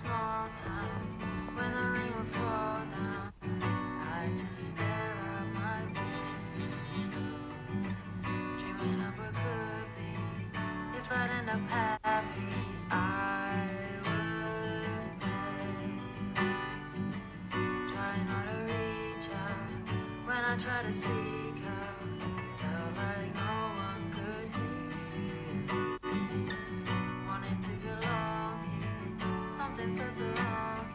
Try not to reach out. When I try to speak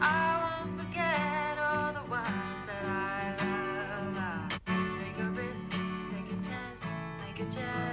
I won't forget all the ones that I love. I'll take a risk, take a chance, make a change.